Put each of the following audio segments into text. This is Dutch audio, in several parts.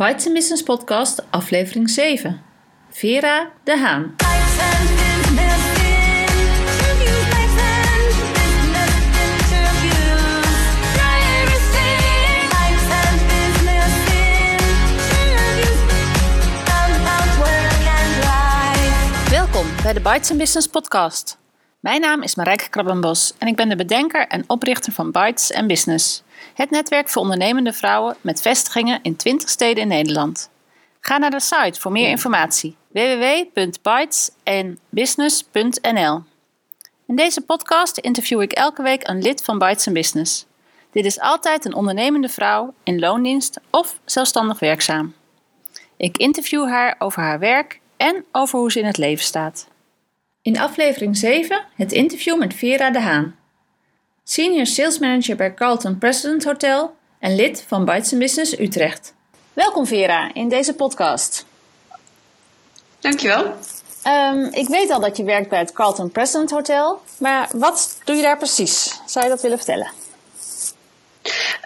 Bites and Business Podcast, aflevering 7. Vera de Haan. Welkom bij de Bites and Business Podcast. Mijn naam is Marijke Krabbenbos en ik ben de bedenker en oprichter van Bites and Business. Het netwerk voor ondernemende vrouwen met vestigingen in 20 steden in Nederland. Ga naar de site voor meer informatie www.bytesandbusiness.nl. In deze podcast interview ik elke week een lid van Bites Business. Dit is altijd een ondernemende vrouw in loondienst of zelfstandig werkzaam. Ik interview haar over haar werk en over hoe ze in het leven staat. In aflevering 7 het interview met Vera de Haan. Senior Sales Manager bij Carlton President Hotel en lid van Bites Business Utrecht. Welkom Vera in deze podcast. Dankjewel. Um, ik weet al dat je werkt bij het Carlton President Hotel, maar wat doe je daar precies? Zou je dat willen vertellen?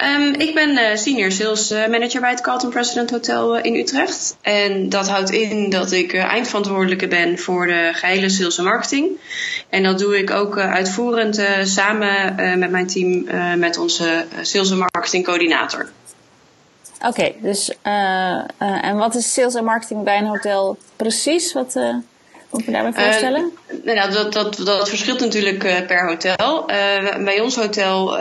Um, ik ben uh, senior sales eh, manager bij het Carlton President Hotel uh, in Utrecht. En dat houdt in dat ik eindverantwoordelijke ben voor de gehele sales en marketing. En dat doe ik ook uitvoerend samen met mijn team met onze sales en marketing coördinator. Oké, dus en wat is sales en marketing bij een hotel precies? Wat, moet je voorstellen? Uh, nou, dat, dat, dat verschilt natuurlijk uh, per hotel. Uh, bij ons hotel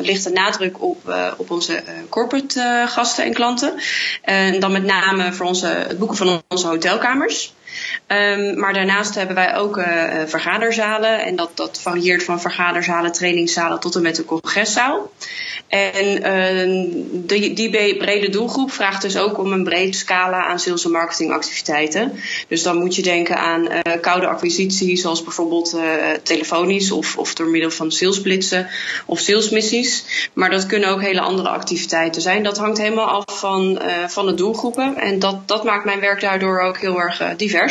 ligt de nadruk op, op onze corporate gasten en klanten. En dan met name voor onze, het boeken van onze hotelkamers. Um, maar daarnaast hebben wij ook uh, vergaderzalen. En dat, dat varieert van vergaderzalen, trainingszalen tot en met de congreszaal. En uh, die, die brede doelgroep vraagt dus ook om een breed scala aan sales- en marketingactiviteiten. Dus dan moet je denken aan uh, koude acquisitie, zoals bijvoorbeeld telefonisch of, of door middel van salesblitsen of salesmissies. Maar dat kunnen ook hele andere activiteiten zijn. Dat hangt helemaal af van, van de doelgroepen. En dat, dat maakt mijn werk daardoor ook heel erg divers.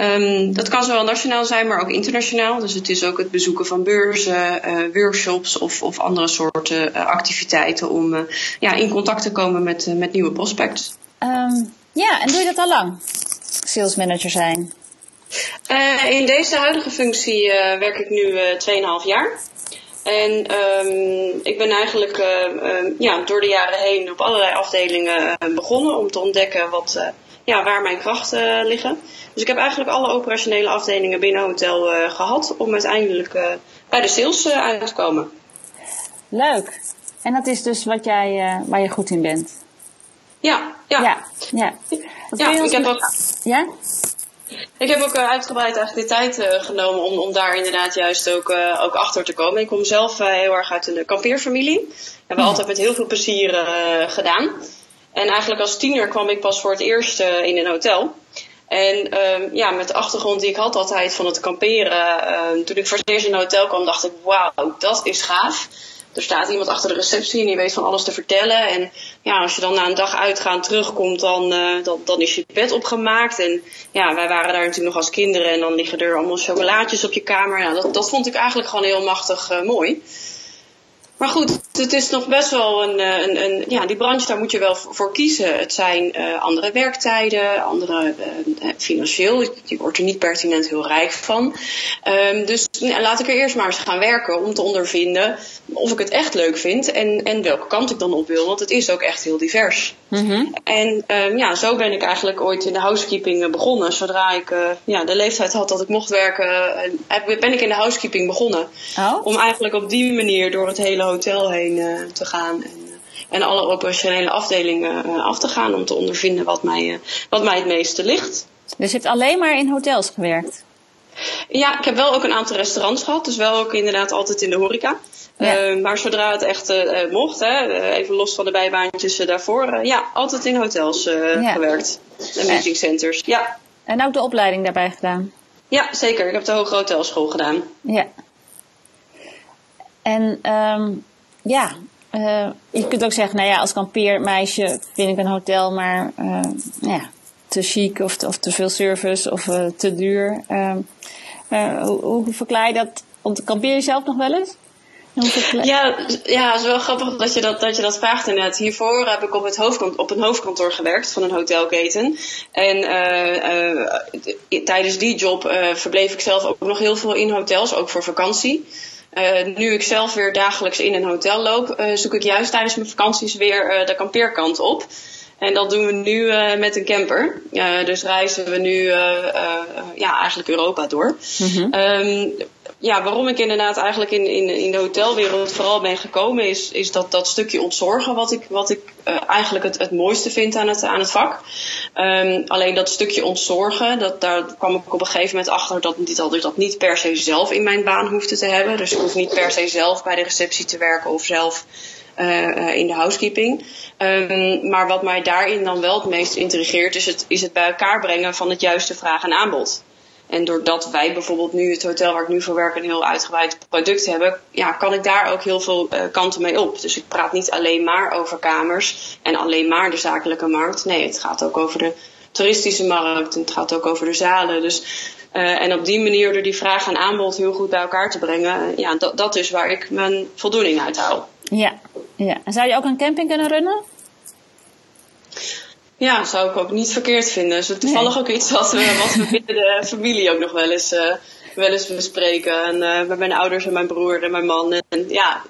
Um, dat kan zowel nationaal zijn, maar ook internationaal. Dus het is ook het bezoeken van beurzen, uh, workshops of, of, andere soorten uh, activiteiten om uh, ja, in contact te komen met, met nieuwe prospects. Um, ja, en doe je dat al lang? Sales manager zijn? in deze huidige functie werk ik nu 2,5 jaar. En um, ik ben eigenlijk ja, door de jaren heen op allerlei afdelingen begonnen om te ontdekken wat ja, waar mijn krachten liggen. Dus ik heb eigenlijk alle operationele afdelingen binnen hotel uh, gehad om uiteindelijk uh, bij de sales uit te komen. Leuk. En dat is dus wat jij, waar je goed in bent? Ja, ja. Ja, ja. ja ik heb ook... Ja? Ik heb ook uitgebreid eigenlijk de tijd genomen om, om daar inderdaad juist ook, ook achter te komen. Ik kom zelf heel erg uit een kampeerfamilie. Dat hebben we altijd met heel veel plezier gedaan. En eigenlijk als tiener kwam ik pas voor het eerst uh, in een hotel. En um, ja, met de achtergrond die ik had altijd van het kamperen. Uh, toen ik voor het eerst in een hotel kwam, dacht ik: wauw, dat is gaaf. Er staat iemand achter de receptie en die weet van alles te vertellen. En ja, als je dan na een dag uitgaan terugkomt, dan, uh, dan, is je bed opgemaakt. En ja, wij waren daar natuurlijk nog als kinderen. En dan liggen er allemaal chocolaatjes op je kamer. Nou, dat, dat vond ik eigenlijk gewoon heel machtig uh, mooi. Maar goed, het is nog best wel een, eh, een, een, ja, die branche, daar moet je wel voor kiezen. Het zijn uh, andere werktijden, andere uh, financieel. Je wordt er niet pertinent heel rijk van. Um, dus nou, laat ik er eerst maar eens gaan werken om te ondervinden of ik het echt leuk vind en, en welke kant ik dan op wil. Want het is ook echt heel divers. Mm-hmm. En um, ja, zo ben ik eigenlijk ooit in de housekeeping begonnen. Zodra ik uh, ja, de leeftijd had dat ik mocht werken, ben ik in de housekeeping begonnen. Oh? Om eigenlijk op die manier door het hele hotel heen uh, te gaan. En, uh, en alle operationele afdelingen uh, af te gaan om te ondervinden wat mij, wat mij het meeste ligt. Dus je hebt alleen maar in hotels gewerkt? Ja, ik heb wel ook een aantal restaurants gehad. Dus wel ook inderdaad altijd in de horeca. Ja. maar zodra het echt mocht, hè, even los van de bijbaantjes daarvoor, ja, altijd in hotels ja. gewerkt. En meeting centers, ja. En ook de opleiding daarbij gedaan? Ja, zeker. Ik heb de Hoge Hotelschool gedaan. Ja. En um, ja, uh, je kunt ook zeggen, nou ja, als kampeermeisje vind ik een hotel maar uh, ja, te chic of, of te veel service of uh, te duur. Ehm, hoe, hoe verklaar je dat? Want kampeer je zelf nog wel eens? Ja, ja, het is wel grappig dat je dat, dat je dat vraagt inderdaad. Hiervoor heb ik op, het hoofdkant, op een hoofdkantoor gewerkt van een hotelketen. En uh, uh, tijdens die job uh, verbleef ik zelf ook nog heel veel in hotels, ook voor vakantie. Nu ik zelf weer dagelijks in een hotel loop, zoek ik juist tijdens mijn vakanties weer de kampeerkant op. En dat doen we nu met een camper. Dus reizen we nu ja, eigenlijk Europa door. Mm um, ja, waarom ik inderdaad eigenlijk in, in, in de hotelwereld vooral ben gekomen, is, is dat, dat stukje ontzorgen wat ik, wat ik eigenlijk het, het mooiste vind aan het, aan het vak. Um, alleen dat stukje ontzorgen, dat, daar kwam ik op een gegeven moment achter dat, dat ik dat niet per se zelf in mijn baan hoefde te hebben. Dus ik hoef niet per se zelf bij de receptie te werken of zelf uh, in de housekeeping. Um, maar wat mij daarin dan wel het meest intrigeert, is het, is het bij elkaar brengen van het juiste vraag en aanbod. En doordat wij bijvoorbeeld nu, het hotel waar ik nu voor werk, een heel uitgebreid product hebben, ja, kan ik daar ook heel veel uh, kanten mee op. Dus ik praat niet alleen maar over kamers en alleen maar de zakelijke markt. Nee, het gaat ook over de toeristische markt en het gaat ook over de zalen. Dus, uh, en op die manier door die vraag en aanbod heel goed bij elkaar te brengen, ja, dat, dat is waar ik mijn voldoening uit haal. Ja, ja. En zou je ook een camping kunnen runnen? Ja, zou ik ook niet verkeerd vinden. Dus toevallig ook iets wat we, wat we binnen de familie ook nog wel eens, uh, wel eens bespreken. En uh, met mijn ouders en mijn broer en mijn man. En ja,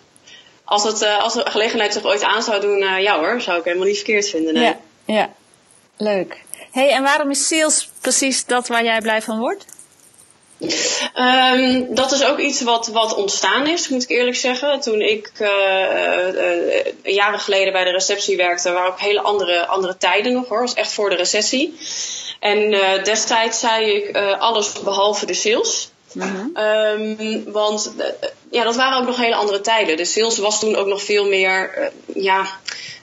als, het, uh, als de gelegenheid zich ooit aan zou doen, ja hoor, zou ik helemaal niet verkeerd vinden. Nee. Ja, ja, leuk. hey, en waarom is sales precies dat waar jij blij van wordt? Um, dat is ook iets wat, wat ontstaan is, moet ik eerlijk zeggen. Toen ik uh, uh, jaren geleden bij de receptie werkte, waren ook hele andere, andere tijden nog hoor. was echt voor de recessie. En uh, destijds zei ik alles behalve de sales. Mm um, want ja, dat waren ook nog hele andere tijden. De sales was toen ook nog veel meer, ja,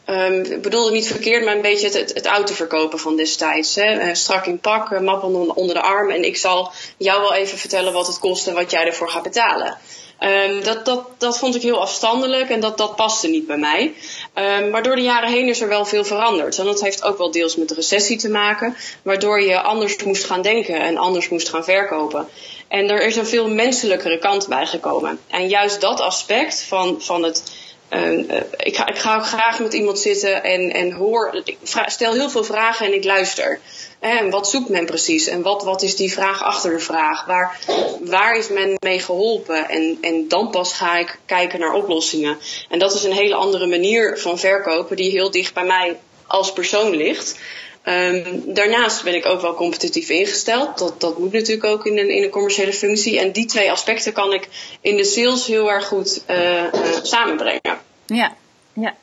Um, ik bedoel het niet verkeerd, maar een beetje het, het, het auto verkopen van destijds. Hè. Uh, strak in pak, uh, map onder, de arm. En ik zal jou wel even vertellen wat het kost en wat jij ervoor gaat betalen. Um, dat, dat, dat vond ik heel afstandelijk en dat, dat paste niet bij mij. Um, maar door de jaren heen is er wel veel veranderd. En dat heeft ook wel deels met de recessie te maken, waardoor je anders moest gaan denken en anders moest gaan verkopen. En er is een veel menselijkere kant bij gekomen. En juist dat aspect van, van het uh, ik, ga, ik ga ook graag met iemand zitten en, en hoor. Ik stel heel veel vragen en ik luister. En wat zoekt men precies? En wat, wat is die vraag achter de vraag? Waar, waar is men mee geholpen? En, en dan pas ga ik kijken naar oplossingen. En dat is een hele andere manier van verkopen die heel dicht bij mij als persoon ligt. Um, daarnaast ben ik ook wel competitief ingesteld. Dat, dat moet natuurlijk ook in een, in een commerciële functie. En die twee aspecten kan ik in de sales heel erg goed uh, uh, samenbrengen. Ja, ja.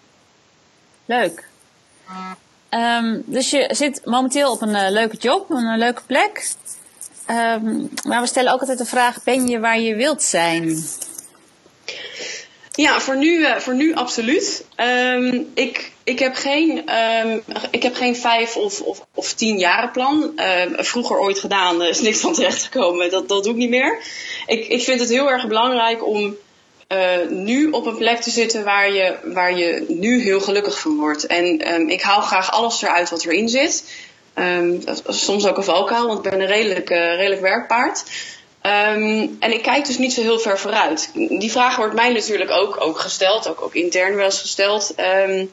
Leuk. Um, dus je zit momenteel op een uh, leuke job, een leuke plek. Um, maar we stellen ook altijd de vraag: ben je waar je wilt zijn? Ja, voor nu, voor nu absoluut. Um, ik ik heb geen, um, ik heb geen vijf of, of, of tien jaren plan. Uh, vroeger ooit gedaan, er is niks van terecht gekomen. Dat, dat doe ik niet meer. Ik, ik vind het heel erg belangrijk om uh, nu op een plek te zitten waar je, waar je nu heel gelukkig van wordt. En ik haal graag alles eruit wat erin zit. Soms ook een valkuil, want ik ben een redelijk, redelijk werkpaard. Um, en ik kijk dus niet zo heel ver vooruit. Die vraag wordt mij natuurlijk ook, ook gesteld, ook, ook intern wel eens gesteld. Um,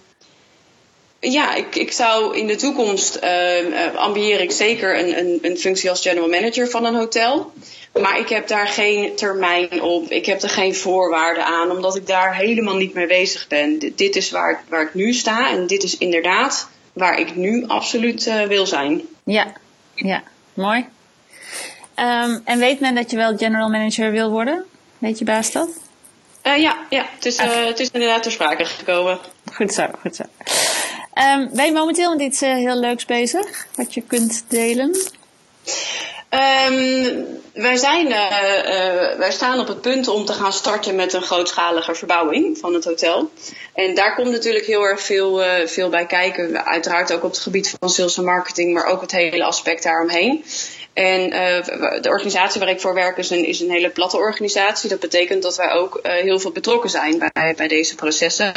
ja, ik, ik zou in de toekomst uh, ambieer ik zeker een, een, een functie als general manager van een hotel. Maar ik heb daar geen termijn op. Ik heb er geen voorwaarden aan, omdat ik daar helemaal niet mee bezig ben. Dit is waar ik, waar ik nu sta en dit is inderdaad waar ik nu absoluut uh, wil zijn. Ja, ja, mooi. Um, en weet men dat je wel general manager wil worden? Weet je baas dat? Uh, ja, ja het, is, uh, het is inderdaad ter sprake gekomen. Goed zo, goed zo. Um, ben je momenteel met iets uh, heel leuks bezig, wat je kunt delen? Um, wij, zijn, wij staan op het punt om te gaan starten met een grootschalige verbouwing van het hotel. En daar komt natuurlijk heel erg veel, veel bij kijken. Uiteraard ook op het gebied van sales en marketing, maar ook het hele aspect daaromheen. En uh, de organisatie waar ik voor werk is een, is een hele platte organisatie. Dat betekent dat wij ook uh, heel veel betrokken zijn bij, bij deze processen.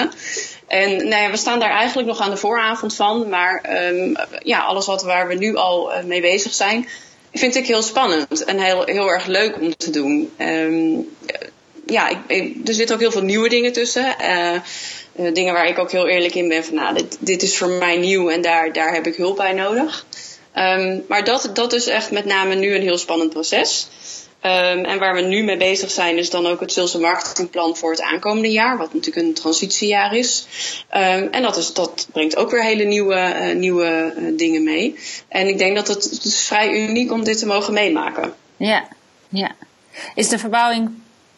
En nou ja, we staan daar eigenlijk nog aan de vooravond van. Maar um, ja, alles wat, waar we nu al uh, mee bezig zijn, vind ik heel spannend en heel, heel erg leuk om te doen. Um, ja, ik, er zitten ook heel veel nieuwe dingen tussen. dingen waar ik ook heel eerlijk in ben van, nou, dit, dit is voor mij nieuw en daar, daar heb ik hulp bij nodig. Ehm, maar dat, dat is echt met name nu een heel spannend proces. Um, en waar we nu mee bezig zijn, is dan ook het en marketingplan voor het aankomende jaar, wat natuurlijk een transitiejaar is. Um, en dat, is, dat brengt ook weer hele nieuwe, uh, nieuwe uh, dingen mee. En ik denk dat het, vrij uniek om dit te mogen meemaken. Ja, ja. Is de verbouwing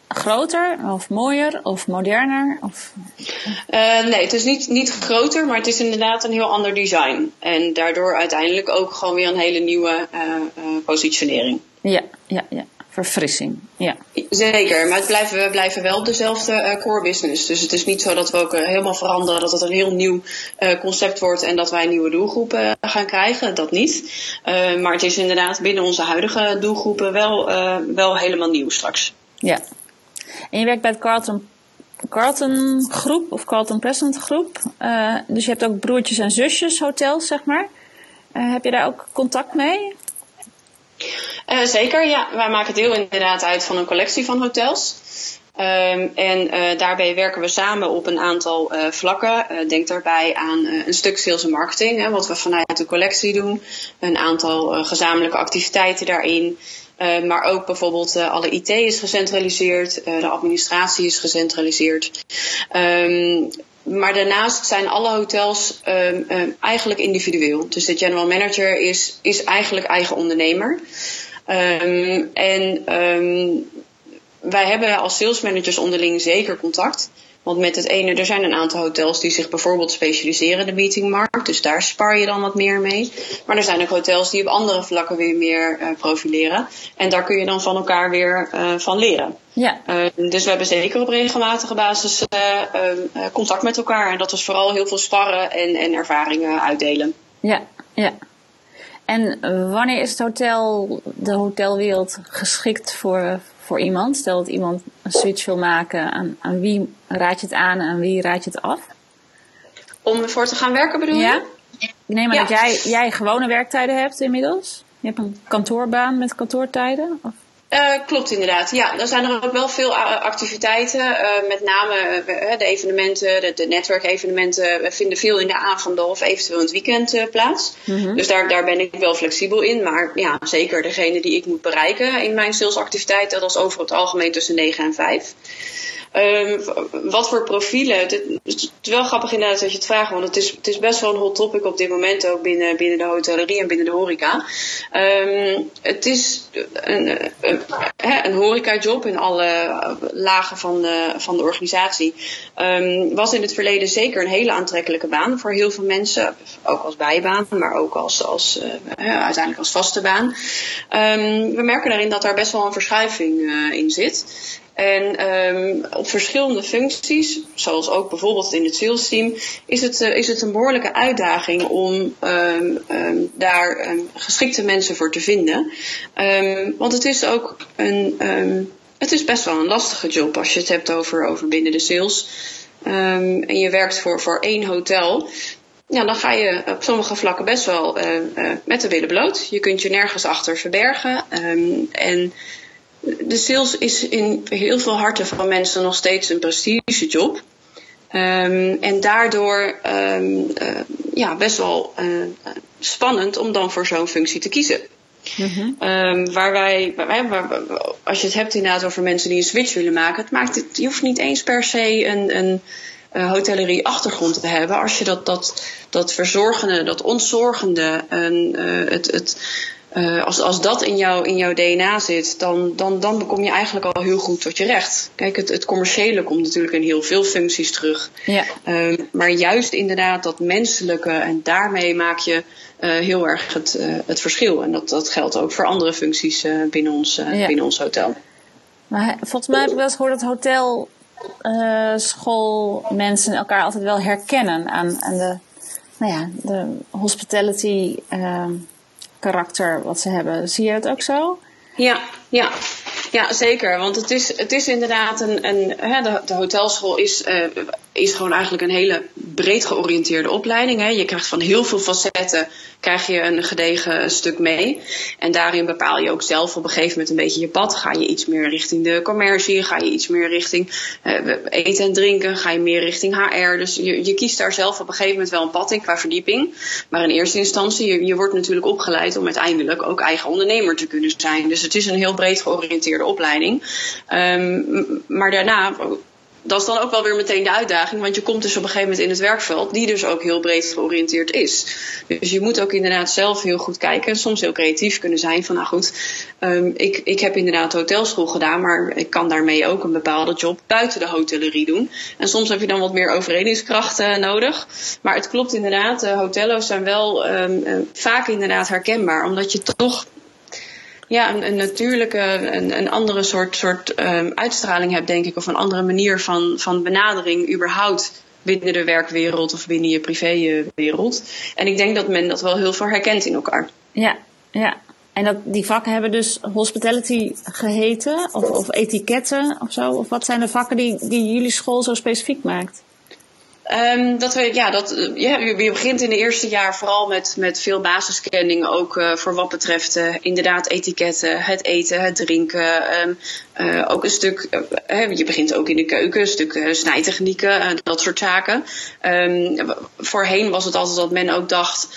groter of mooier of moderner? Of... Uh, nee, het is niet, niet groter, maar het is inderdaad een heel ander design. En daardoor uiteindelijk ook gewoon weer een hele nieuwe positionering. Ja, ja, ja verfrissing. Ja. Zeker, maar het blijven, we blijven wel dezelfde core business. Dus het is niet zo dat we ook helemaal veranderen, dat het een heel nieuw concept wordt en dat wij nieuwe doelgroepen gaan krijgen. Dat niet. maar het is inderdaad binnen onze huidige doelgroepen wel, wel helemaal nieuw straks. Ja. En je werkt bij het Carlton, Carlton Groep of Carlton Present Groep. dus je hebt ook broertjes en zusjes hotels, zeg maar. heb je daar ook contact mee? Uh, zeker, ja. Wij maken deel inderdaad uit van een collectie van hotels. Um, en uh, daarbij werken we samen op een aantal uh, vlakken. denk daarbij aan een stuk sales en marketing, hè, wat we vanuit de collectie doen. Een aantal gezamenlijke activiteiten daarin. maar ook bijvoorbeeld alle IT is gecentraliseerd, de administratie is gecentraliseerd. Um, maar daarnaast zijn alle hotels eigenlijk individueel. Dus de general manager is, is eigenlijk eigen ondernemer. En wij hebben als sales managers onderling zeker contact. Want met het ene, er zijn een aantal hotels die zich bijvoorbeeld specialiseren in de meetingmarkt. Dus daar spar je dan wat meer mee. Maar er zijn ook hotels die op andere vlakken weer meer uh, profileren. En daar kun je dan van elkaar weer uh, van leren. Ja. Uh, dus we hebben zeker op regelmatige basis contact met elkaar. En dat is vooral heel veel sparren en, en ervaringen uitdelen. Ja, ja. En wanneer is het hotel, de hotelwereld geschikt voor, voor iemand? Stel dat iemand een switch wil maken, aan, aan wie raad je het aan en aan wie raad je het af? Om ervoor te gaan werken bedoel ja? je? Ik neem aan ja. dat jij, jij gewone werktijden hebt inmiddels. Je hebt een kantoorbaan met kantoortijden? Of? Uh, klopt inderdaad. Ja, dan zijn er ook wel veel activiteiten. Uh, met name uh, de evenementen, de, de netwerkevenementen vinden veel in de avonden of eventueel in het weekend plaats. Mm -hmm. Dus daar, daar ben ik wel flexibel in. Maar ja, zeker degene die ik moet bereiken in mijn salesactiviteiten, dat is over het algemeen tussen 9 en 5. Um, wat voor profielen? Het, is wel grappig inderdaad dat je het vraagt, want het is, het is best wel een hot topic op dit moment ook binnen, binnen de hotellerie en binnen de horeca. Um, het is een, een, een in alle lagen van de, van de organisatie. Um, was in het verleden zeker een hele aantrekkelijke baan voor heel veel mensen. Ook als bijbaan, maar ook als, als, uh, uiteindelijk als vaste baan. we merken daarin dat daar best wel een verschuiving uh, in zit. En um, op verschillende functies, zoals ook bijvoorbeeld in het sales team, is het, uh, is het een behoorlijke uitdaging om um, um, daar geschikte mensen voor te vinden. want het is ook een, het is best wel een lastige job als je het hebt over, over binnen de sales. en je werkt voor, voor één hotel. Ja, dan ga je op sommige vlakken best wel uh, uh, met de billen bloot. Je kunt je nergens achter verbergen. en de sales is in heel veel harten van mensen nog steeds een prestigejob. Um, en daardoor um, uh, ja, best wel uh, spannend om dan voor zo'n functie te kiezen. Mm-hmm. Um, waar wij, waar, waar, als je het hebt inderdaad over mensen die een switch willen maken, het maakt het, je hoeft niet eens per se een, een uh, hotellerie achtergrond te hebben. Als je dat, dat, dat verzorgende, dat ontzorgende, en, het, het uh, als, als dat in, jou, in jouw DNA zit, dan, dan, dan kom je eigenlijk al heel goed tot je recht. Kijk, het, het commerciële komt natuurlijk in heel veel functies terug. Ja. Uh, maar juist inderdaad dat menselijke, en daarmee maak je uh, heel erg het, uh, het verschil. En dat, dat geldt ook voor andere functies binnen, ons, ja. binnen ons hotel. Maar volgens mij heb ik wel eens gehoord dat hotel, school, mensen elkaar altijd wel herkennen aan, aan de, nou ja, de hospitality ehm, karakter wat ze hebben. Zie je het ook zo? Ja, ja. ja zeker. Want het is, het is inderdaad een. een hè, de, de hotelschool is. Uh, is gewoon eigenlijk een hele breed georiënteerde opleiding. Hè. Je krijgt van heel veel facetten krijg je een gedegen stuk mee. En daarin bepaal je ook zelf op een gegeven moment een beetje je pad. Ga je iets meer richting de commercie? Ga je iets meer richting uh, eten en drinken? Ga je meer richting HR? Dus je, je kiest daar zelf op een gegeven moment wel een pad in qua verdieping. Maar in eerste instantie, je, je wordt natuurlijk opgeleid om uiteindelijk ook eigen ondernemer te kunnen zijn. Dus het is een heel breed georiënteerde opleiding. Um, maar daarna dat is dan ook wel weer meteen de uitdaging. Want je komt dus op een gegeven moment in het werkveld, die dus ook heel breed georiënteerd is. Dus je moet ook inderdaad zelf heel goed kijken en soms heel creatief kunnen zijn. Van nou goed, um, ik, ik heb inderdaad hotelschool gedaan, maar ik kan daarmee ook een bepaalde job buiten de hotellerie doen. En soms heb je dan wat meer overredingskracht nodig. Maar het klopt inderdaad, uh, hotello's zijn wel um, uh, vaak inderdaad herkenbaar, omdat je toch ja, een, natuurlijke, een, een andere soort, soort um, uitstraling hebt, denk ik, of een andere manier van, van benadering überhaupt binnen de werkwereld of binnen je privéwereld. En ik denk dat men dat wel heel veel herkent in elkaar. Ja, ja. En dat, die vakken hebben dus hospitality geheten, of, of etiketten of zo? Of wat zijn de vakken die, die jullie school zo specifiek maakt? Um, dat we, ja, dat, ja, je begint in het eerste jaar vooral met, met veel basisscanning, ook uh, voor wat betreft uh, inderdaad etiketten, het eten, het drinken. Uh, ook een stuk, je begint ook in de keuken, een stuk snijtechnieken, dat soort zaken. Um, voorheen was het altijd dat men ook dacht,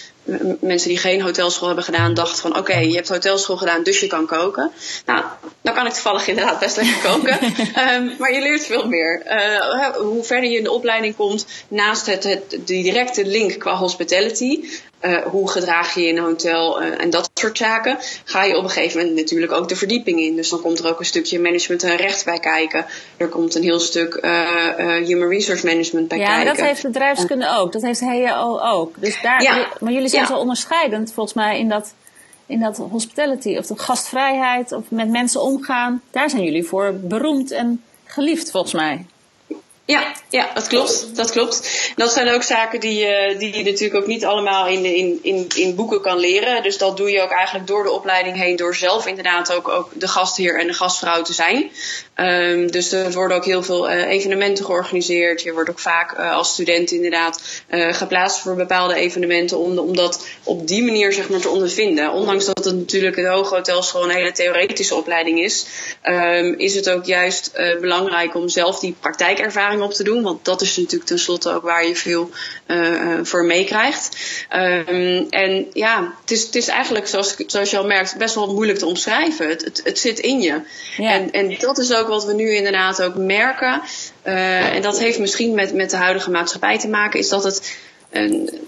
mensen die geen hotelschool hebben gedaan dachten van oké, okay, je hebt hotelschool gedaan, dus je kan koken. Nou, dan kan ik toevallig inderdaad best lekker koken. um, maar je leert veel meer. Uh, hoe verder je in de opleiding komt, naast het, het, die directe link qua hospitality, uh, hoe gedraag je je in een hotel uh, en dat soort zaken, ga je op een gegeven moment natuurlijk ook de verdieping in. Dus dan komt er ook een stukje management en recht bij kijken. Er komt een heel stuk uh, human resource management bij ja, kijken. Ja, dat heeft bedrijfskunde ook. Dat heeft HEO ook. Dus daar, ja. Maar jullie zijn ja. zo onderscheidend volgens mij in dat, in dat hospitality of de gastvrijheid of met mensen omgaan. Daar zijn jullie voor beroemd en geliefd volgens mij. Ja, ja, dat klopt. Dat klopt. Dat zijn ook zaken die, uh, die je natuurlijk ook niet allemaal in, in, in, in boeken kan leren. Dus dat doe je ook eigenlijk door de opleiding heen, door zelf inderdaad ook, ook de gastheer en de gastvrouw te zijn. Um, dus er worden ook heel veel uh, evenementen georganiseerd. Je wordt ook vaak uh, als student inderdaad geplaatst voor bepaalde evenementen om, om dat op die manier zeg maar te ondervinden. Ondanks dat het natuurlijk de Hoge Hotelschool een hele theoretische opleiding is, um, is het ook juist belangrijk om zelf die praktijkervaring op te doen. Want dat is natuurlijk tenslotte ook waar je veel voor meekrijgt. Um, en ja, het is, het is eigenlijk zoals, zoals je al merkt best wel moeilijk te omschrijven. Het, het, het zit in je. Ja. En, en dat is ook wat we nu inderdaad ook merken. Uh, en dat heeft misschien met, met de huidige maatschappij te maken, is dat het.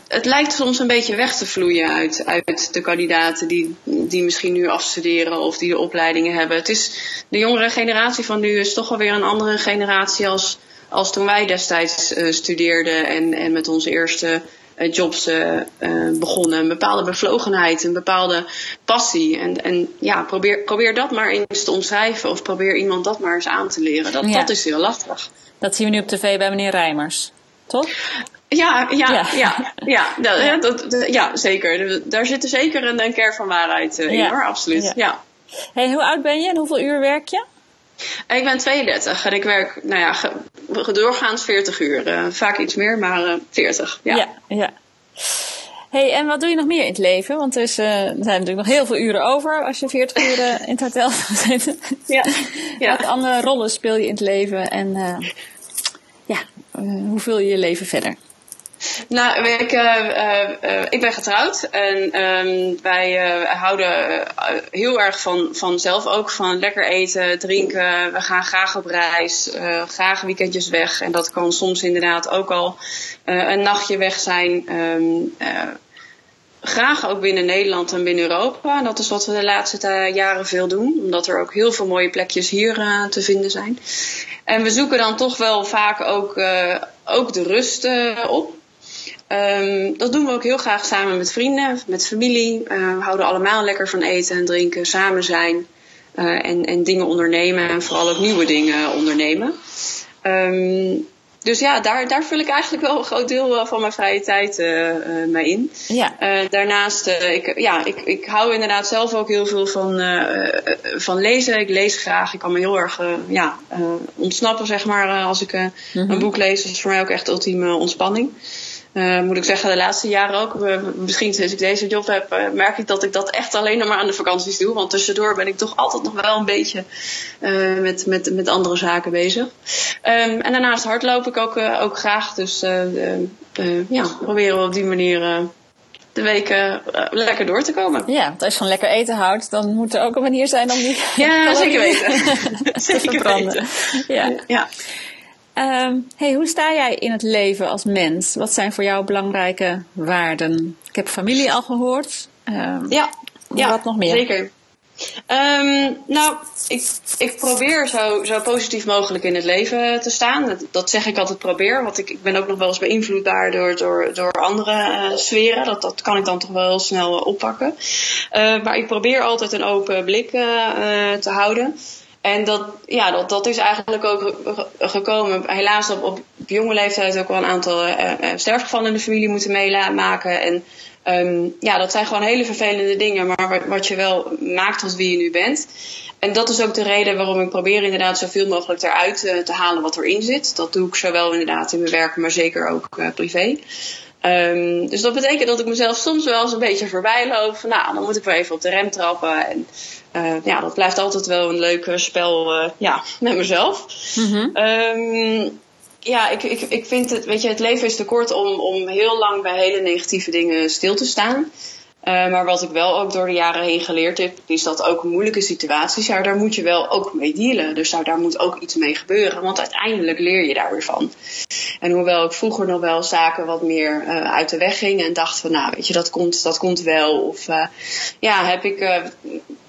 Het lijkt soms een beetje weg te vloeien uit, uit de kandidaten die, die misschien nu afstuderen of die de opleidingen hebben. Het is, de jongere generatie van nu is toch wel weer een andere generatie als, als toen wij destijds uh, studeerden en, en met onze eerste uh, jobs uh, begonnen. Een bepaalde bevlogenheid, een bepaalde passie. En, en ja, probeer, probeer dat maar eens te omschrijven of probeer iemand dat maar eens aan te leren. Dat, ja. dat is heel lastig. Dat zien we nu op tv bij meneer Rijmers, toch? Ja, ja, ja, ja, ja, ja, dat, dat, ja zeker. Daar zit er zeker een, een kern van waarheid in hoor, absoluut. Ja. Hey, hoe oud ben je en hoeveel uur werk je? Ik ben 32 en ik werk nou ja, doorgaans 40 uur. Uh, vaak iets meer, maar uh, 40. Ja. ja, ja. Hey, en wat doe je nog meer in het leven? Want er, is, uh, er zijn natuurlijk nog heel veel uren over als je 40 uur in het hotel zit. ja. ja. Wat andere rollen speel je in het leven en ja, hoe vul je je leven verder? Nou, ik, uh, uh, ik ben getrouwd en um, wij houden heel erg van, van zelf ook, van lekker eten, drinken. We gaan graag op reis, graag weekendjes weg. En dat kan soms inderdaad ook al een nachtje weg zijn. Um, graag ook binnen Nederland en binnen Europa. Dat is wat we de laatste jaren veel doen, omdat er ook heel veel mooie plekjes hier te vinden zijn. En we zoeken dan toch wel vaak ook, ook de rust op. Um, dat doen we ook heel graag samen met vrienden, met familie. Uh, we houden allemaal lekker van eten en drinken, samen zijn uh, en, en dingen ondernemen en vooral ook nieuwe dingen ondernemen. Um, dus ja, daar, daar vul ik eigenlijk wel een groot deel van mijn vrije tijd mee in. Ja. daarnaast, ik, ja, ik, ik hou inderdaad zelf ook heel veel van, van lezen. Ik lees graag. Ik kan me heel erg ja, ontsnappen, zeg maar, als ik een Mhm. boek lees. Dat is voor mij ook echt ultieme ontspanning. Uh, moet ik zeggen, de laatste jaren ook. Misschien sinds ik deze job heb, uh, merk ik dat ik dat echt alleen nog maar aan de vakanties doe. Want tussendoor ben ik toch altijd nog wel een beetje met, met, met andere zaken bezig. Um, en daarnaast hardloop ik ook, ook graag. Dus ja, proberen we op die manier de weken lekker door te komen. Ja, want als je van lekker eten houdt, dan moet er ook een manier zijn om die ja, zeker weten. te zeker verbranden. Weten. Ja. ja. Um, hey, hoe sta jij in het leven als mens? Wat zijn voor jou belangrijke waarden? Ik heb familie al gehoord. Um, ja, ja, wat nog meer? Zeker. Um, nou, ik, ik probeer zo, zo positief mogelijk in het leven te staan. Dat, dat zeg ik altijd probeer, want ik, ik ben ook nog wel eens beïnvloedbaar door, door, door andere uh, sferen. Dat, dat kan ik dan toch wel heel snel uh, oppakken. Uh, maar ik probeer altijd een open blik te houden. En dat, ja, dat, dat is eigenlijk ook gekomen. Helaas op, op jonge leeftijd ook wel een aantal uh, sterfgevallen in de familie moeten meemaken. En um, ja, dat zijn gewoon hele vervelende dingen, maar wat je wel maakt tot wie je nu bent. En dat is ook de reden waarom ik probeer inderdaad zoveel mogelijk eruit uh, te halen wat erin zit. Dat doe ik zowel inderdaad in mijn werk, maar zeker ook privé. Um, dus dat betekent dat ik mezelf soms wel eens een beetje voorbij loop. Van, nou, dan moet ik wel even op de rem trappen. En uh, ja, dat blijft altijd wel een leuk spel uh, ja, met mezelf. Mm-hmm. Um, ja, ik, ik, ik vind het, weet je, het leven is te kort om, om heel lang bij hele negatieve dingen stil te staan. Uh, maar wat ik wel ook door de jaren heen geleerd heb, is dat ook moeilijke situaties, ja, daar moet je wel ook mee dealen. Dus daar, moet ook iets mee gebeuren, want uiteindelijk leer je daar weer van. En hoewel ik vroeger nog wel zaken wat meer uh, uit de weg ging en dacht van, nou, weet je, dat komt, dat komt wel. Of uh, ja, heb ik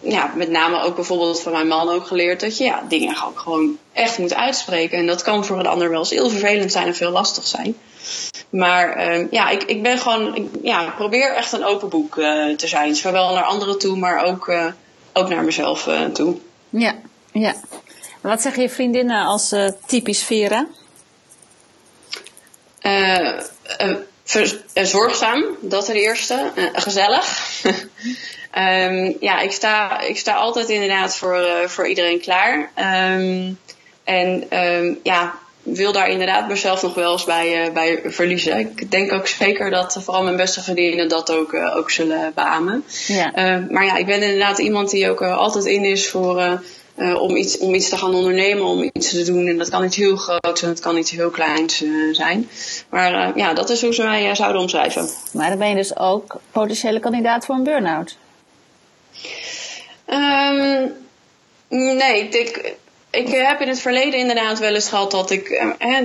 ja, met name ook bijvoorbeeld van mijn man ook geleerd dat je ja, dingen ook gewoon echt moet uitspreken. En dat kan voor een ander wel eens heel vervelend zijn en veel lastig zijn. Maar uh, ja, ik, ik ben gewoon, ik, ja, ik probeer echt een open boek uh, te zijn. Zowel naar anderen toe, maar ook, uh, ook naar mezelf toe. Ja, ja. Wat zeggen je vriendinnen als typisch Vera? Ver, zorgzaam, dat ten eerste. gezellig. um, ja, ik sta, ik sta altijd inderdaad voor, voor iedereen klaar. Um, en um, ja, wil daar inderdaad mezelf nog wel eens bij, uh, bij verliezen. Ik denk ook zeker dat vooral mijn beste vriendinnen dat ook, uh, ook zullen beamen. Ja. Maar ja, ik ben inderdaad iemand die ook altijd in is voor, om, iets, om iets te gaan ondernemen, om iets te doen. En dat kan iets heel groots en dat kan iets heel kleins zijn. Maar ja, dat is hoe ze mij zouden omschrijven. Maar dan ben je dus ook potentiële kandidaat voor een burn-out? Um, nee, ik ik heb in het verleden inderdaad wel eens gehad dat ik. Eh,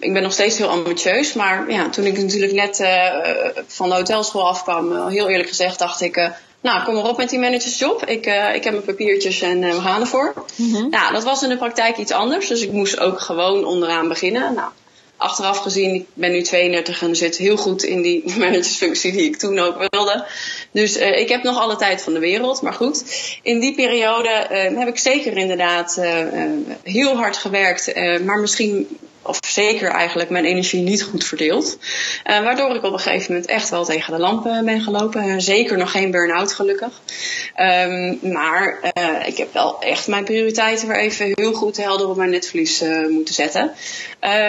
ik ben nog steeds heel ambitieus, maar ja, toen ik natuurlijk net uh, van de hotelschool afkwam, uh, heel eerlijk gezegd, dacht ik. Uh, nou, kom maar op met die managersjob. Ik, ik heb mijn papiertjes en we gaan ervoor. Mm-hmm. Nou, dat was in de praktijk iets anders, dus ik moest ook gewoon onderaan beginnen. Nou, achteraf gezien, ik ben nu 32 en zit heel goed in die managersfunctie die ik toen ook wilde. Dus uh, ik heb nog alle tijd van de wereld. Maar goed, in die periode uh, heb ik zeker inderdaad uh, heel hard gewerkt. maar misschien, of zeker eigenlijk, mijn energie niet goed verdeeld. waardoor ik op een gegeven moment echt wel tegen de lampen ben gelopen. zeker nog geen burn-out gelukkig. Um, maar ik heb wel echt mijn prioriteiten weer even heel goed helder op mijn netvlies moeten zetten.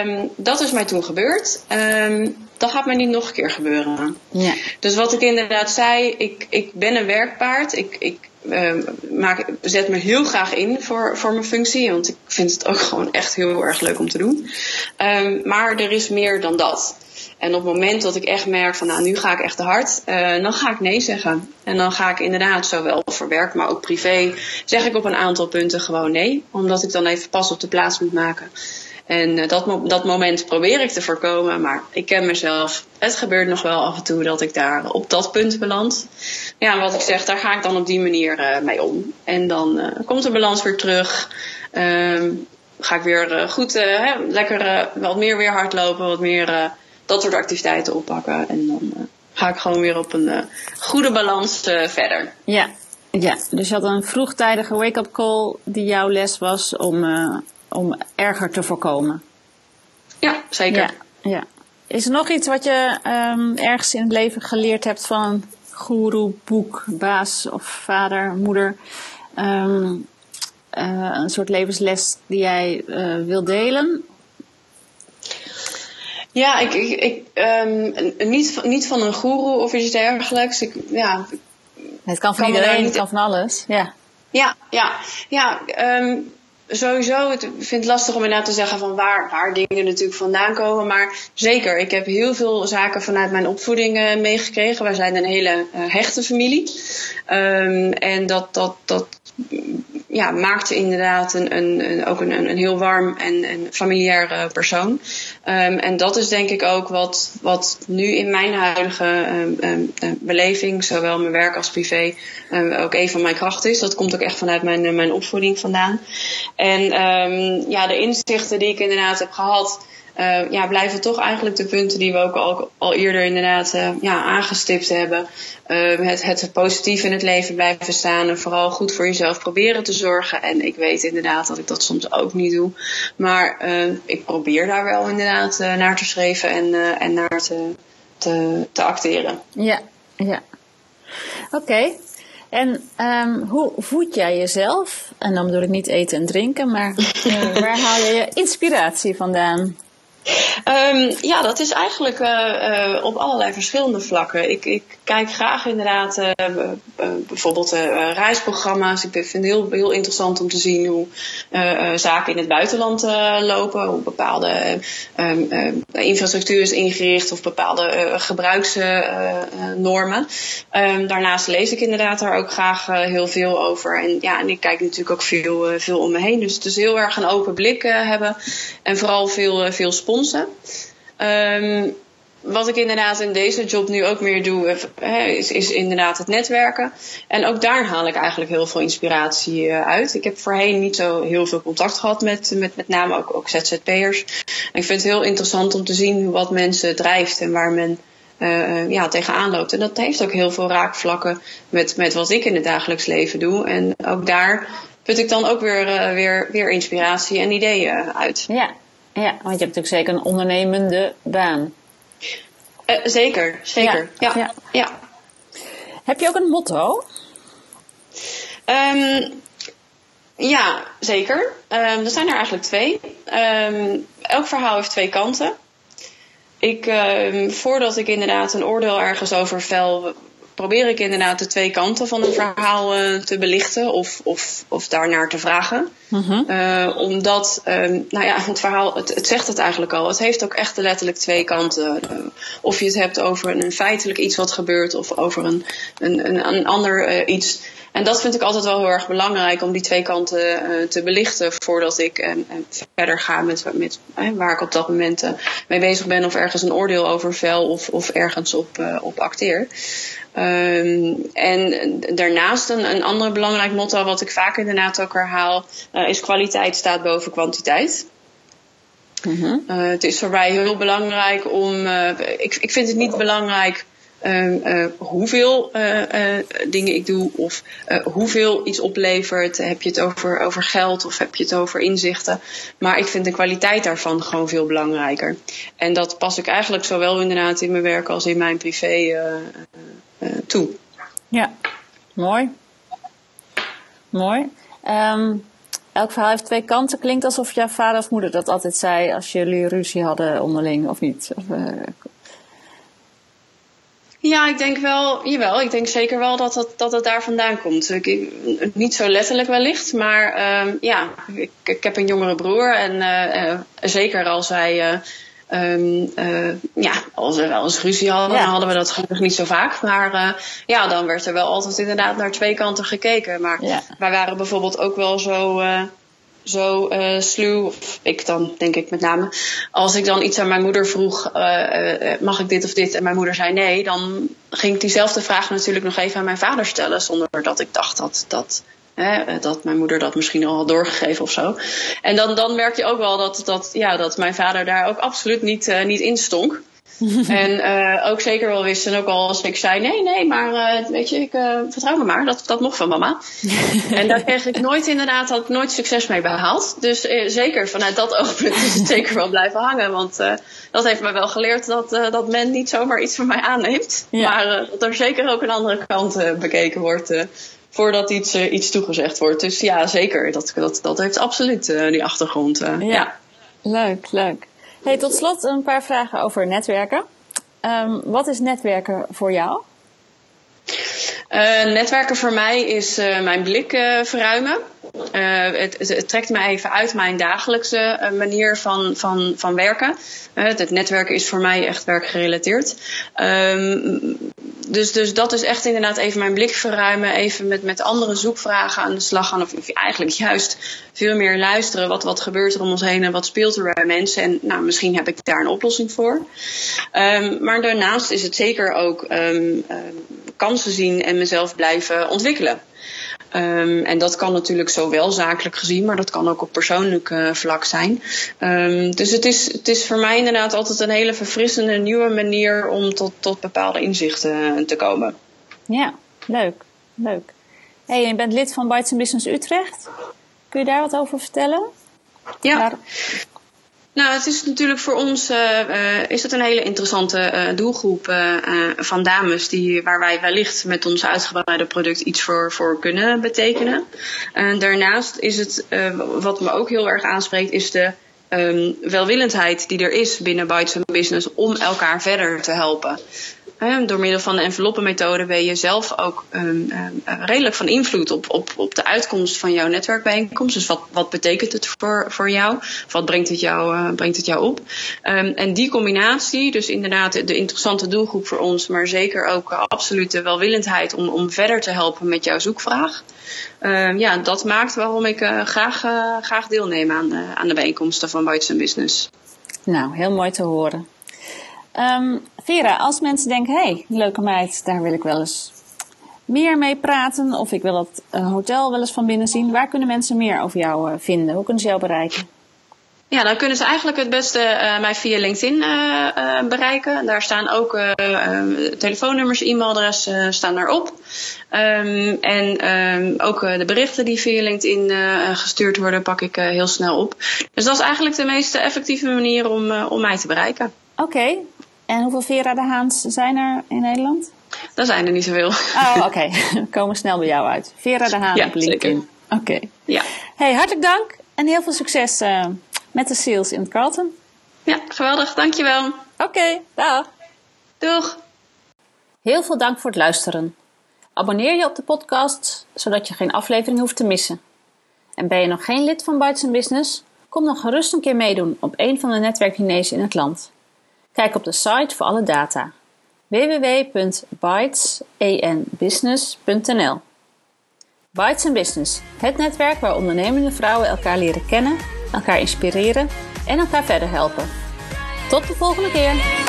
Um, dat is mij toen gebeurd. Um, dat gaat mij niet nog een keer gebeuren. Ja. Dus wat ik inderdaad zei, ik, ik ben een werkpaard. Ik, ik uh, zet me heel graag in voor, voor mijn functie. Want ik vind het ook gewoon echt heel erg leuk om te doen. Um, maar er is meer dan dat. En op het moment dat ik echt merk van nou nu ga ik echt te hard, uh, dan ga ik nee zeggen. En dan ga ik inderdaad zowel voor werk, maar ook privé, zeg ik op een aantal punten gewoon nee. Omdat ik dan even pas op de plaats moet maken. En uh, dat, dat moment probeer ik te voorkomen, maar ik ken mezelf. Het gebeurt nog wel af en toe dat ik daar op dat punt beland. Ja, wat ik zeg, daar ga ik dan op die manier uh, mee om. En dan uh, komt de balans weer terug. Um, ga ik weer goed, hè, lekker wat meer weer hardlopen, wat meer dat soort activiteiten oppakken. En dan ga ik gewoon weer op een goede balans verder. Ja. ja, dus je had een vroegtijdige wake-up call die jouw les was om om erger te voorkomen. Ja, zeker. Ja, ja. Is er nog iets wat je um, ergens in het leven geleerd hebt van goeroe, boek, baas of vader, moeder? Um, uh, een soort levensles die jij uh, wil delen? Ja, ik, ik, ik um, niet, niet van een goeroe of iets dergelijks. Ik, ja, het kan van kan iedereen, het kan van alles. Ja, ja, ja. ja um, sowieso, ik vind het lastig om inderdaad te zeggen van waar, waar dingen natuurlijk vandaan komen. Maar zeker, ik heb heel veel zaken vanuit mijn opvoeding uh, meegekregen. Wij zijn een hele uh, hechte familie. Um, en dat, dat, dat ja, maakte inderdaad een, een, een ook een, een, heel warm en, en familiair persoon. Um, en dat is denk ik ook wat, wat nu in mijn huidige um, um, beleving, zowel mijn werk als privé, ook een van mijn krachten is. Dat komt ook echt vanuit mijn, mijn opvoeding vandaan. En ja, de inzichten die ik inderdaad heb gehad uh, ja, blijven toch eigenlijk de punten die we ook al, al eerder inderdaad uh, ja, aangestipt hebben. Uh, het, het positief in het leven blijven staan en vooral goed voor jezelf proberen te zorgen. En ik weet inderdaad dat ik dat soms ook niet doe. Maar ik probeer daar wel inderdaad naar te schrijven en, en naar te, te, te acteren. Ja, ja. Oké. En um, hoe voed jij jezelf? En dan bedoel ik niet eten en drinken, maar waar haal je je inspiratie vandaan? Um, ja, dat is eigenlijk uh, uh, op allerlei verschillende vlakken. Ik, ik kijk graag inderdaad uh, bijvoorbeeld reisprogramma's. Ik vind het heel, heel interessant om te zien hoe zaken in het buitenland lopen. Hoe bepaalde um, infrastructuur is ingericht of bepaalde gebruiksnormen. Um, daarnaast lees ik inderdaad daar ook graag heel veel over. En, ja, en ik kijk natuurlijk ook veel, veel om me heen. Dus het is heel erg een open blik hebben. En vooral veel, veel Um, wat ik inderdaad in deze job nu ook meer doe, is, is inderdaad het netwerken. En ook daar haal ik eigenlijk heel veel inspiratie uh, uit. Ik heb voorheen niet zo heel veel contact gehad met met, met name ook, ook ZZP'ers. Ik vind het heel interessant om te zien wat mensen drijft en waar men uh, ja, tegenaan loopt. En dat heeft ook heel veel raakvlakken met, met wat ik in het dagelijks leven doe. En ook daar put ik dan ook weer, weer, weer inspiratie en ideeën uit. Ja, ja, want je hebt natuurlijk zeker een ondernemende baan. Uh, zeker, zeker. Ja. Ja. ja. Heb je ook een motto? Um, ja, zeker. Um, er zijn er eigenlijk twee. Um, elk verhaal heeft twee kanten. Ik, voordat ik inderdaad een oordeel ergens over vel, probeer ik inderdaad de twee kanten van een verhaal uh, te belichten of, of, of daarnaar te vragen. Mm-hmm. Uh, omdat, um, nou ja, het verhaal, het, het, zegt het eigenlijk al. Het heeft ook echt letterlijk twee kanten. Uh, of je het hebt over een feitelijk iets wat gebeurt of over een, een, een, een ander iets. En dat vind ik altijd wel heel erg belangrijk om die twee kanten uh, te belichten voordat ik uh, verder ga met, met waar ik op dat moment mee bezig ben of ergens een oordeel over vel of, of ergens op, op acteer. Um, en daarnaast een, een ander belangrijk motto wat ik vaak inderdaad ook herhaal, is kwaliteit staat boven kwantiteit. Uh, het is voor mij heel belangrijk om. Uh, ik, ik vind het niet belangrijk hoeveel dingen ik doe of hoeveel iets oplevert. Heb je het over, over geld of heb je het over inzichten? Maar ik vind de kwaliteit daarvan gewoon veel belangrijker. En dat pas ik eigenlijk zowel inderdaad in mijn werk als in mijn privé toe. Ja, mooi. Mooi. Um, elk verhaal heeft twee kanten. Klinkt alsof jouw vader of moeder dat altijd zei als jullie ruzie hadden onderling, of niet? Of. Ja, ik denk wel, jawel, ik denk zeker wel dat het, dat het daar vandaan komt. Ik, niet zo letterlijk wellicht, maar uh, ja, ik, ik, heb een jongere broer en uh, zeker als hij Um, uh, ja, als we wel eens ruzie hadden, dan hadden we dat gelukkig niet zo vaak. Maar ja, dan werd er wel altijd inderdaad naar twee kanten gekeken. Maar ja. wij waren bijvoorbeeld ook wel zo, zo uh, sluw, of ik dan denk ik met name. Als ik dan iets aan mijn moeder vroeg, mag ik dit of dit? En mijn moeder zei nee, dan ging ik diezelfde vraag natuurlijk nog even aan mijn vader stellen. Zonder dat ik dacht dat dat Hè, dat mijn moeder dat misschien al had doorgegeven of zo. En dan, dan merk je ook wel dat, dat, ja, dat mijn vader daar ook absoluut niet, niet in stonk. en uh, ook zeker wel wisten, ook al als ik zei: nee, nee, maar uh, weet je, ik uh, vertrouw me maar, dat, dat mocht van mama. en daar kreeg ik nooit inderdaad, had ik nooit succes mee behaald. Dus zeker vanuit dat oogpunt is het zeker wel blijven hangen. Want dat heeft me wel geleerd dat, dat men niet zomaar iets van mij aanneemt. Maar dat er zeker ook een andere kant bekeken wordt voordat iets, iets toegezegd wordt. Dus ja, zeker. Dat, dat, dat heeft absoluut die achtergrond. Ja. ja. leuk, leuk. Hey, tot slot een paar vragen over netwerken. Um, wat is netwerken voor jou? Uh, netwerken voor mij is uh, mijn blik uh, verruimen. Het, het, trekt me even uit mijn dagelijkse manier van, van, van werken. Het, het, netwerken is voor mij echt werkgerelateerd. Um, dus, dus dat is echt inderdaad even mijn blik verruimen. Even met, met andere zoekvragen aan de slag gaan. Of, eigenlijk juist veel meer luisteren. Wat, wat gebeurt er om ons heen en wat speelt er bij mensen? En nou, misschien heb ik daar een oplossing voor. Um, maar daarnaast is het zeker ook um, kansen zien en mezelf blijven ontwikkelen. Um, en dat kan natuurlijk zowel zakelijk gezien, maar dat kan ook op persoonlijk uh, vlak zijn. Um, dus het is, het is voor mij inderdaad altijd een hele verfrissende nieuwe manier om tot, tot bepaalde inzichten uh, te komen. Ja, leuk. leuk. Hey, je bent lid van Bites Business Utrecht. Kun je daar wat over vertellen? Ja. Daar... Nou, het is natuurlijk voor ons uh, is het een hele interessante uh, doelgroep van dames die, waar wij wellicht met ons uitgebreide product iets voor, voor kunnen betekenen. daarnaast is het, wat me ook heel erg aanspreekt, is de um, welwillendheid die er is binnen Bites Business om elkaar verder te helpen door middel van de enveloppenmethode ben je zelf ook um, um, redelijk van invloed op, op, op de uitkomst van jouw netwerkbijeenkomst. Dus wat, wat betekent het voor, voor jou? Wat brengt het jou, uh, brengt het jou op? Um, en die combinatie, dus inderdaad de interessante doelgroep voor ons, maar zeker ook absolute welwillendheid om, om verder te helpen met jouw zoekvraag. ja, dat maakt waarom ik uh, graag, graag deelneem aan aan de bijeenkomsten van Bites Business. Nou, heel mooi te horen. Um, Vera, als mensen denken, hé, hey, leuke meid, daar wil ik wel eens meer mee praten. Of ik wil het hotel wel eens van binnen zien. Waar kunnen mensen meer over jou uh, vinden? Hoe kunnen ze jou bereiken? Ja, dan kunnen ze eigenlijk het beste uh, mij via LinkedIn bereiken. Daar staan ook telefoonnummers, e-mailadres staan daarop. Um, en um, ook de berichten die via LinkedIn gestuurd worden, pak ik heel snel op. Dus dat is eigenlijk de meest effectieve manier om, om mij te bereiken. Oké, en hoeveel Vera de Haans zijn er in Nederland? Er zijn er niet zoveel. Oh, oké. We komen snel bij jou uit. Vera de Haan op LinkedIn. Oké. Ja. Hey, hartelijk dank en heel veel succes uh, met de sales in het Carlton. Ja, geweldig. Dankjewel. Oké, okay, dag. Doeg. Heel veel dank voor het luisteren. Abonneer je op de podcast, zodat je geen aflevering hoeft te missen. En ben je nog geen lid van Bites Business? Kom dan gerust een keer meedoen op een van de netwerkdiners in het land. Kijk op de site voor alle data www.bytesenbusiness.nl Bytes Business, het netwerk waar ondernemende vrouwen elkaar leren kennen, elkaar inspireren en elkaar verder helpen. Tot de volgende keer!